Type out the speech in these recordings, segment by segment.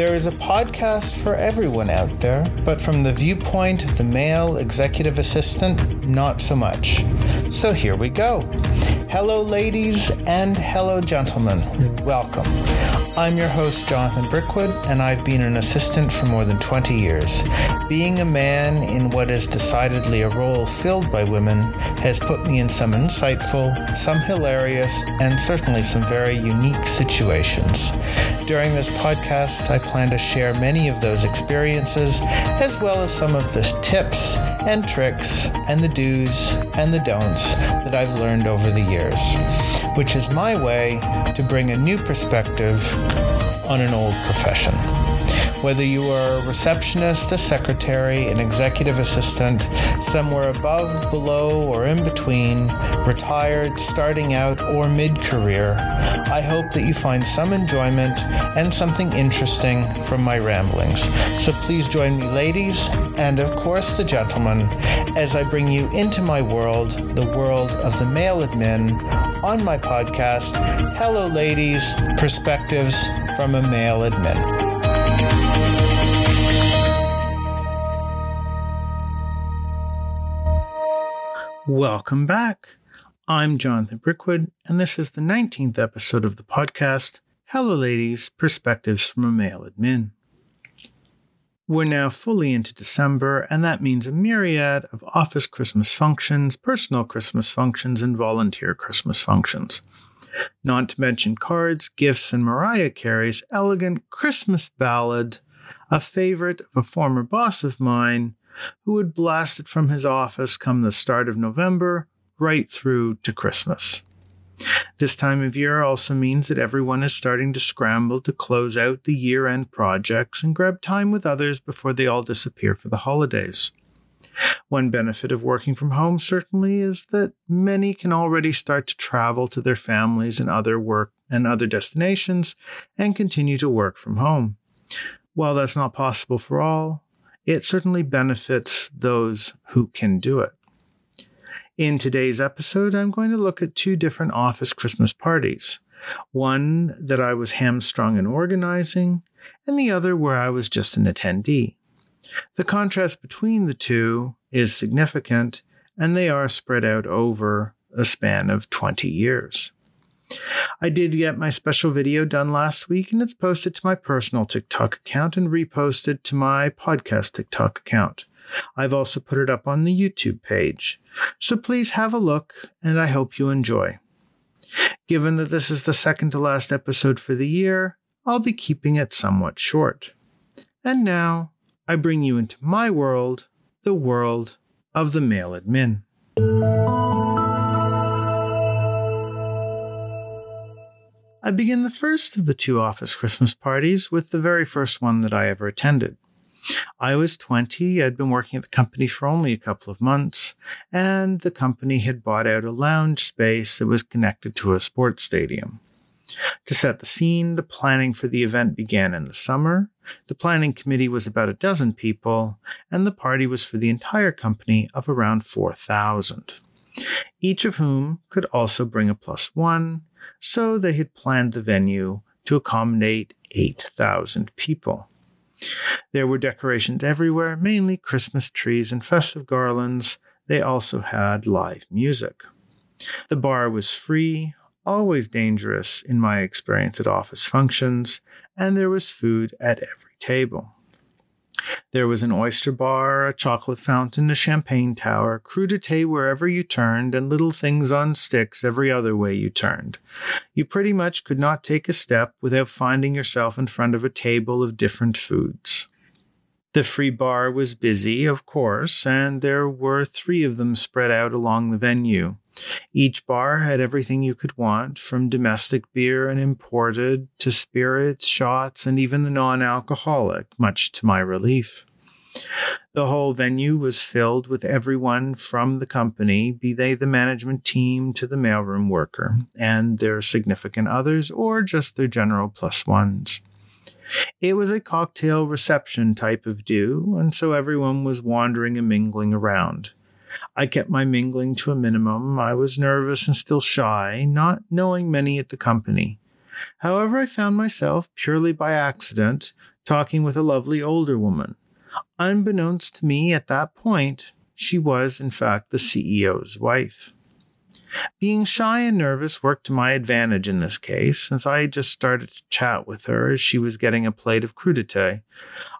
There is a podcast for everyone out there, but from the viewpoint of the male executive assistant, not so much. So here we go. Hello, ladies, and hello, gentlemen. Welcome. I'm your host, Jonathan Brickwood, and I've been an assistant for more than 20 years. Being a man in what is decidedly a role filled by women has put me in some insightful, some hilarious, and certainly some very unique situations. During this podcast, I plan to share many of those experiences, as well as some of the tips and tricks and the do's and the don'ts that I've learned over the years, which is my way to bring a new perspective on an old profession. Whether you are a receptionist, a secretary, an executive assistant, somewhere above, below, or in between, retired, starting out, or mid career, I hope that you find some enjoyment and something interesting from my ramblings. So please join me, ladies, and of course the gentlemen, as I bring you into my world, the world of the male admin, on my podcast, Hello Ladies Perspectives from a Male Admin. Welcome back. I'm Jonathan Brickwood, and this is the 19th episode of the podcast, Hello Ladies Perspectives from a Male Admin. We're now fully into December, and that means a myriad of office Christmas functions, personal Christmas functions, and volunteer Christmas functions. Not to mention cards, gifts, and Mariah Carey's elegant Christmas ballad, a favorite of a former boss of mine who would blast it from his office come the start of November right through to Christmas. This time of year also means that everyone is starting to scramble to close out the year end projects and grab time with others before they all disappear for the holidays. One benefit of working from home certainly is that many can already start to travel to their families and other work and other destinations and continue to work from home. While that's not possible for all, it certainly benefits those who can do it. In today's episode, I'm going to look at two different office Christmas parties one that I was hamstrung in organizing, and the other where I was just an attendee. The contrast between the two is significant, and they are spread out over a span of 20 years. I did get my special video done last week, and it's posted to my personal TikTok account and reposted to my podcast TikTok account. I've also put it up on the YouTube page. So please have a look, and I hope you enjoy. Given that this is the second to last episode for the year, I'll be keeping it somewhat short. And now, I bring you into my world, the world of the male admin. I begin the first of the two office Christmas parties with the very first one that I ever attended. I was 20, I'd been working at the company for only a couple of months, and the company had bought out a lounge space that was connected to a sports stadium. To set the scene, the planning for the event began in the summer. The planning committee was about a dozen people, and the party was for the entire company of around 4,000, each of whom could also bring a plus one, so they had planned the venue to accommodate 8,000 people. There were decorations everywhere, mainly Christmas trees and festive garlands. They also had live music. The bar was free, always dangerous in my experience at office functions, and there was food at every table. There was an oyster bar, a chocolate fountain, a champagne tower, crudité wherever you turned, and little things on sticks every other way you turned. You pretty much could not take a step without finding yourself in front of a table of different foods. The free bar was busy, of course, and there were three of them spread out along the venue. Each bar had everything you could want, from domestic beer and imported to spirits, shots, and even the non alcoholic, much to my relief. The whole venue was filled with everyone from the company, be they the management team to the mailroom worker, and their significant others, or just their general plus ones. It was a cocktail reception type of do, and so everyone was wandering and mingling around. I kept my mingling to a minimum. I was nervous and still shy, not knowing many at the company. However, I found myself, purely by accident, talking with a lovely older woman. Unbeknownst to me at that point, she was, in fact, the CEO's wife. Being shy and nervous worked to my advantage in this case, since I had just started to chat with her as she was getting a plate of crudité.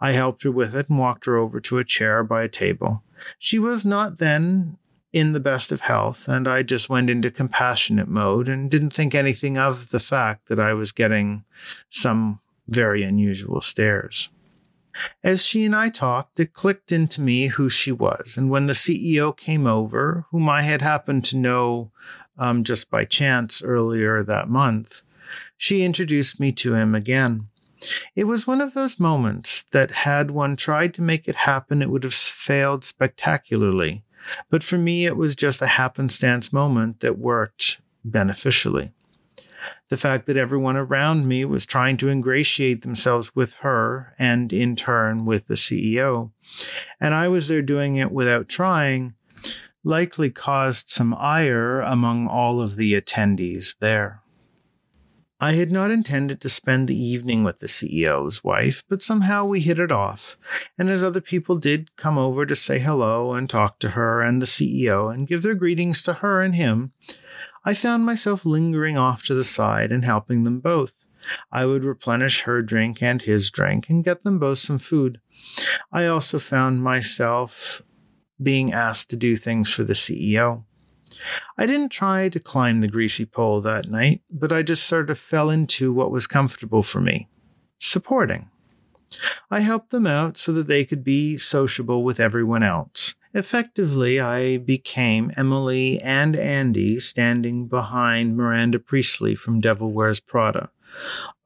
I helped her with it and walked her over to a chair by a table. She was not then in the best of health, and I just went into compassionate mode and didn't think anything of the fact that I was getting some very unusual stares. As she and I talked, it clicked into me who she was. And when the CEO came over, whom I had happened to know um, just by chance earlier that month, she introduced me to him again. It was one of those moments that, had one tried to make it happen, it would have failed spectacularly. But for me, it was just a happenstance moment that worked beneficially. The fact that everyone around me was trying to ingratiate themselves with her and in turn with the CEO, and I was there doing it without trying, likely caused some ire among all of the attendees there. I had not intended to spend the evening with the CEO's wife, but somehow we hit it off. And as other people did come over to say hello and talk to her and the CEO and give their greetings to her and him, I found myself lingering off to the side and helping them both. I would replenish her drink and his drink and get them both some food. I also found myself being asked to do things for the CEO. I didn't try to climb the greasy pole that night, but I just sort of fell into what was comfortable for me supporting. I helped them out so that they could be sociable with everyone else. Effectively, I became Emily and Andy standing behind Miranda Priestly from Devil Wears Prada,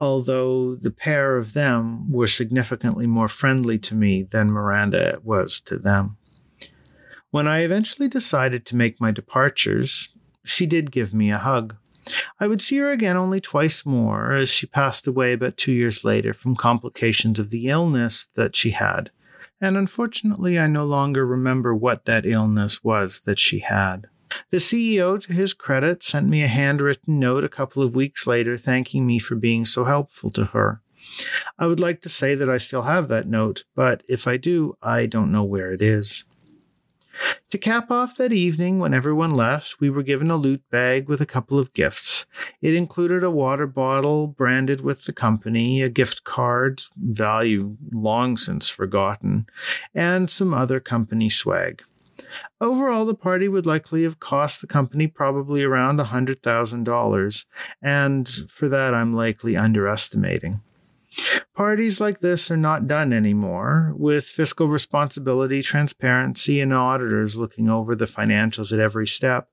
although the pair of them were significantly more friendly to me than Miranda was to them. When I eventually decided to make my departures, she did give me a hug. I would see her again only twice more, as she passed away about two years later from complications of the illness that she had. And unfortunately, I no longer remember what that illness was that she had. The CEO, to his credit, sent me a handwritten note a couple of weeks later thanking me for being so helpful to her. I would like to say that I still have that note, but if I do, I don't know where it is. To cap off that evening, when everyone left, we were given a loot bag with a couple of gifts. It included a water bottle branded with the company, a gift card, value long since forgotten, and some other company swag. Overall, the party would likely have cost the company probably around $100,000, and for that, I'm likely underestimating. Parties like this are not done anymore, with fiscal responsibility, transparency, and auditors looking over the financials at every step.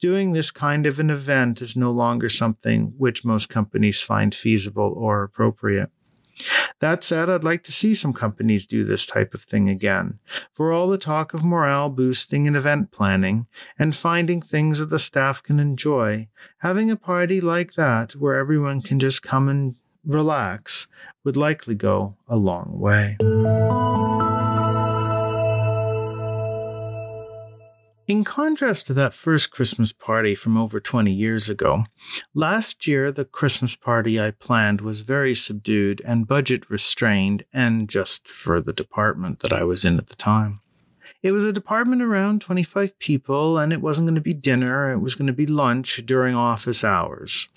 Doing this kind of an event is no longer something which most companies find feasible or appropriate. That said, I'd like to see some companies do this type of thing again. For all the talk of morale boosting and event planning, and finding things that the staff can enjoy, having a party like that where everyone can just come and relax would likely go a long way. In contrast to that first Christmas party from over 20 years ago, last year the Christmas party I planned was very subdued and budget restrained, and just for the department that I was in at the time. It was a department around 25 people, and it wasn't going to be dinner, it was going to be lunch during office hours.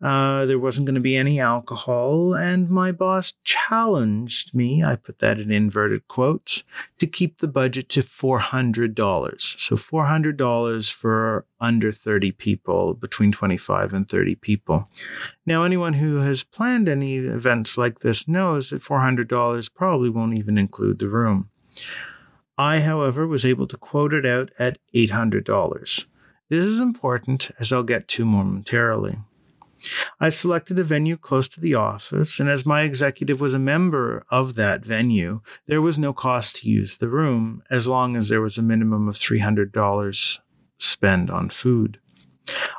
Uh, there wasn't going to be any alcohol, and my boss challenged me, I put that in inverted quotes, to keep the budget to $400. So $400 for under 30 people, between 25 and 30 people. Now, anyone who has planned any events like this knows that $400 probably won't even include the room. I, however, was able to quote it out at $800. This is important, as I'll get to momentarily. I selected a venue close to the office, and as my executive was a member of that venue, there was no cost to use the room as long as there was a minimum of $300 spent on food.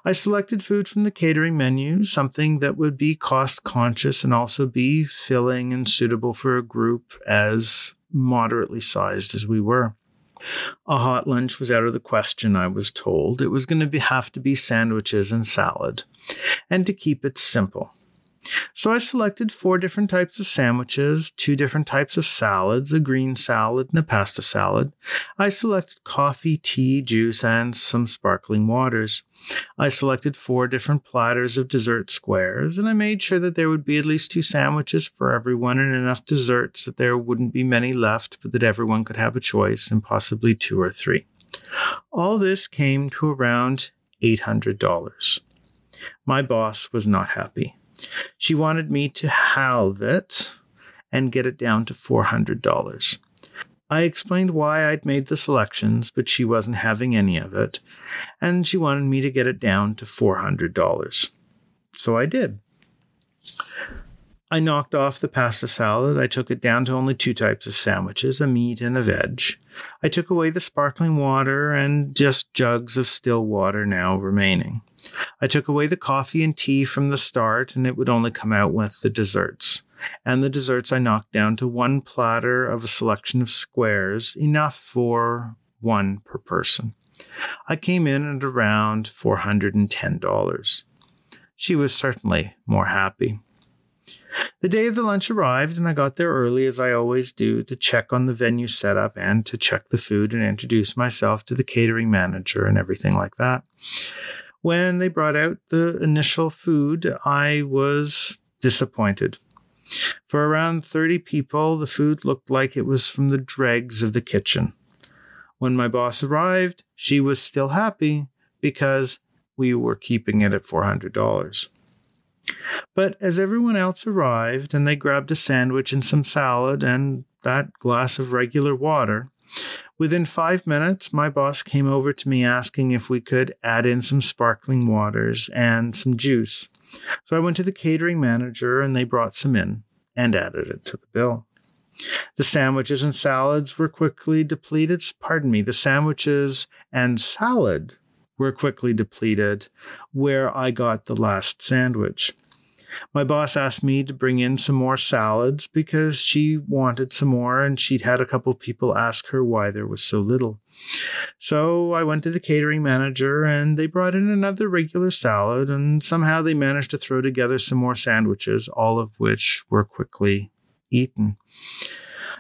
I selected food from the catering menu, something that would be cost conscious and also be filling and suitable for a group as moderately sized as we were. A hot lunch was out of the question, I was told. It was going to have to be sandwiches and salad, and to keep it simple. So I selected four different types of sandwiches, two different types of salads, a green salad and a pasta salad. I selected coffee, tea, juice, and some sparkling waters. I selected four different platters of dessert squares, and I made sure that there would be at least two sandwiches for everyone and enough desserts that there wouldn't be many left, but that everyone could have a choice and possibly two or three. All this came to around $800. My boss was not happy. She wanted me to halve it and get it down to $400. I explained why I'd made the selections, but she wasn't having any of it, and she wanted me to get it down to $400. So I did. I knocked off the pasta salad. I took it down to only two types of sandwiches, a meat and a veg. I took away the sparkling water and just jugs of still water now remaining. I took away the coffee and tea from the start, and it would only come out with the desserts. And the desserts I knocked down to one platter of a selection of squares, enough for one per person. I came in at around $410. She was certainly more happy. The day of the lunch arrived, and I got there early, as I always do, to check on the venue setup and to check the food and introduce myself to the catering manager and everything like that. When they brought out the initial food, I was disappointed. For around 30 people, the food looked like it was from the dregs of the kitchen. When my boss arrived, she was still happy because we were keeping it at $400. But as everyone else arrived and they grabbed a sandwich and some salad and that glass of regular water, Within five minutes, my boss came over to me asking if we could add in some sparkling waters and some juice. So I went to the catering manager and they brought some in and added it to the bill. The sandwiches and salads were quickly depleted. Pardon me, the sandwiches and salad were quickly depleted where I got the last sandwich. My boss asked me to bring in some more salads because she wanted some more and she'd had a couple people ask her why there was so little. So I went to the catering manager and they brought in another regular salad and somehow they managed to throw together some more sandwiches, all of which were quickly eaten.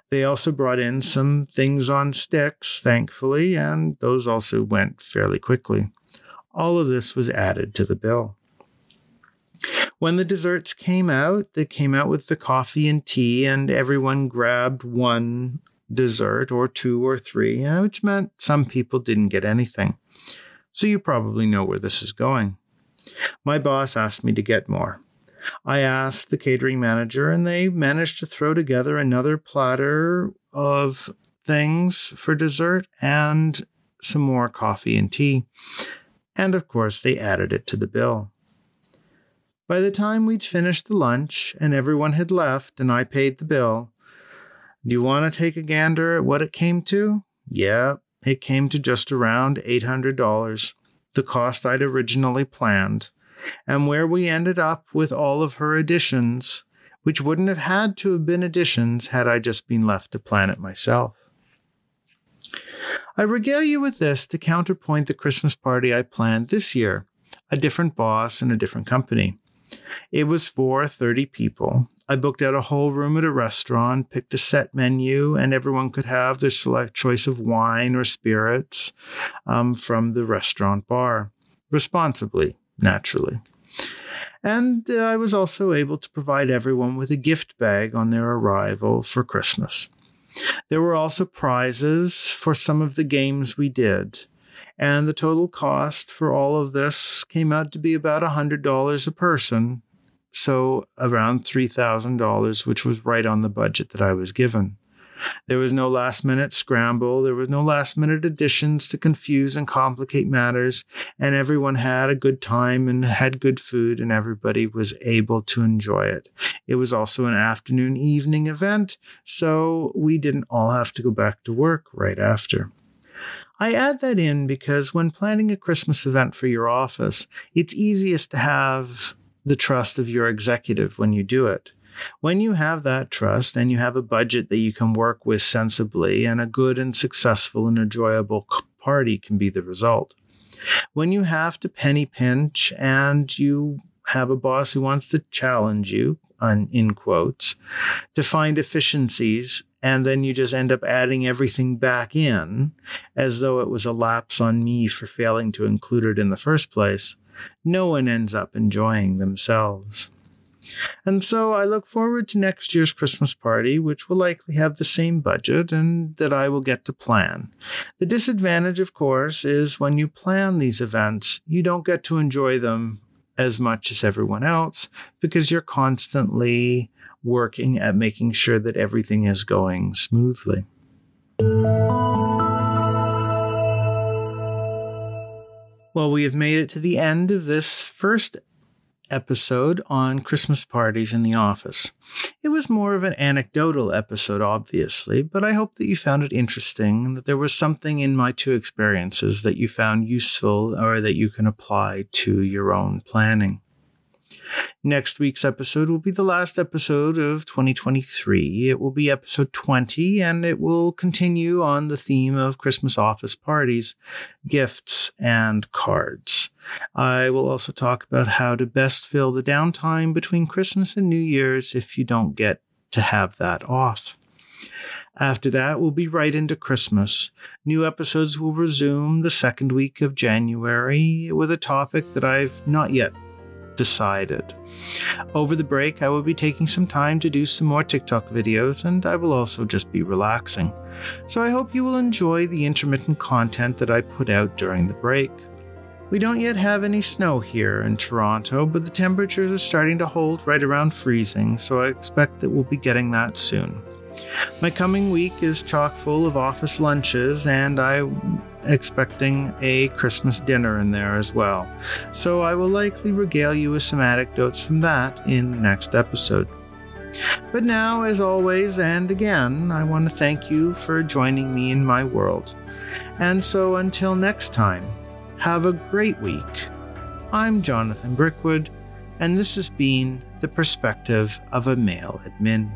They also brought in some things on sticks, thankfully, and those also went fairly quickly. All of this was added to the bill. When the desserts came out, they came out with the coffee and tea, and everyone grabbed one dessert or two or three, uh, which meant some people didn't get anything. So you probably know where this is going. My boss asked me to get more. I asked the catering manager, and they managed to throw together another platter of things for dessert and some more coffee and tea. And of course, they added it to the bill. By the time we'd finished the lunch and everyone had left and I paid the bill, do you want to take a gander at what it came to? Yeah, it came to just around $800, the cost I'd originally planned, and where we ended up with all of her additions, which wouldn't have had to have been additions had I just been left to plan it myself. I regale you with this to counterpoint the Christmas party I planned this year, a different boss and a different company. It was for 30 people. I booked out a whole room at a restaurant, picked a set menu, and everyone could have their select choice of wine or spirits um, from the restaurant bar, responsibly, naturally. And uh, I was also able to provide everyone with a gift bag on their arrival for Christmas. There were also prizes for some of the games we did. And the total cost for all of this came out to be about $100 a person. So around $3,000, which was right on the budget that I was given. There was no last minute scramble. There was no last minute additions to confuse and complicate matters. And everyone had a good time and had good food, and everybody was able to enjoy it. It was also an afternoon evening event, so we didn't all have to go back to work right after. I add that in because when planning a Christmas event for your office, it's easiest to have the trust of your executive when you do it. When you have that trust and you have a budget that you can work with sensibly, and a good and successful and enjoyable party can be the result. When you have to penny pinch and you have a boss who wants to challenge you, in quotes, to find efficiencies, and then you just end up adding everything back in as though it was a lapse on me for failing to include it in the first place, no one ends up enjoying themselves. And so I look forward to next year's Christmas party, which will likely have the same budget and that I will get to plan. The disadvantage, of course, is when you plan these events, you don't get to enjoy them as much as everyone else because you're constantly working at making sure that everything is going smoothly. Well, we have made it to the end of this first episode on Christmas parties in the office. It was more of an anecdotal episode, obviously, but I hope that you found it interesting and that there was something in my two experiences that you found useful or that you can apply to your own planning. Next week's episode will be the last episode of 2023. It will be episode 20, and it will continue on the theme of Christmas office parties, gifts, and cards. I will also talk about how to best fill the downtime between Christmas and New Year's if you don't get to have that off. After that, we'll be right into Christmas. New episodes will resume the second week of January with a topic that I've not yet decided. Over the break, I will be taking some time to do some more TikTok videos, and I will also just be relaxing. So I hope you will enjoy the intermittent content that I put out during the break. We don't yet have any snow here in Toronto, but the temperatures are starting to hold right around freezing, so I expect that we'll be getting that soon. My coming week is chock full of office lunches, and I'm expecting a Christmas dinner in there as well. So I will likely regale you with some anecdotes from that in the next episode. But now, as always, and again, I want to thank you for joining me in my world. And so until next time, have a great week. I'm Jonathan Brickwood, and this has been The Perspective of a Male Admin.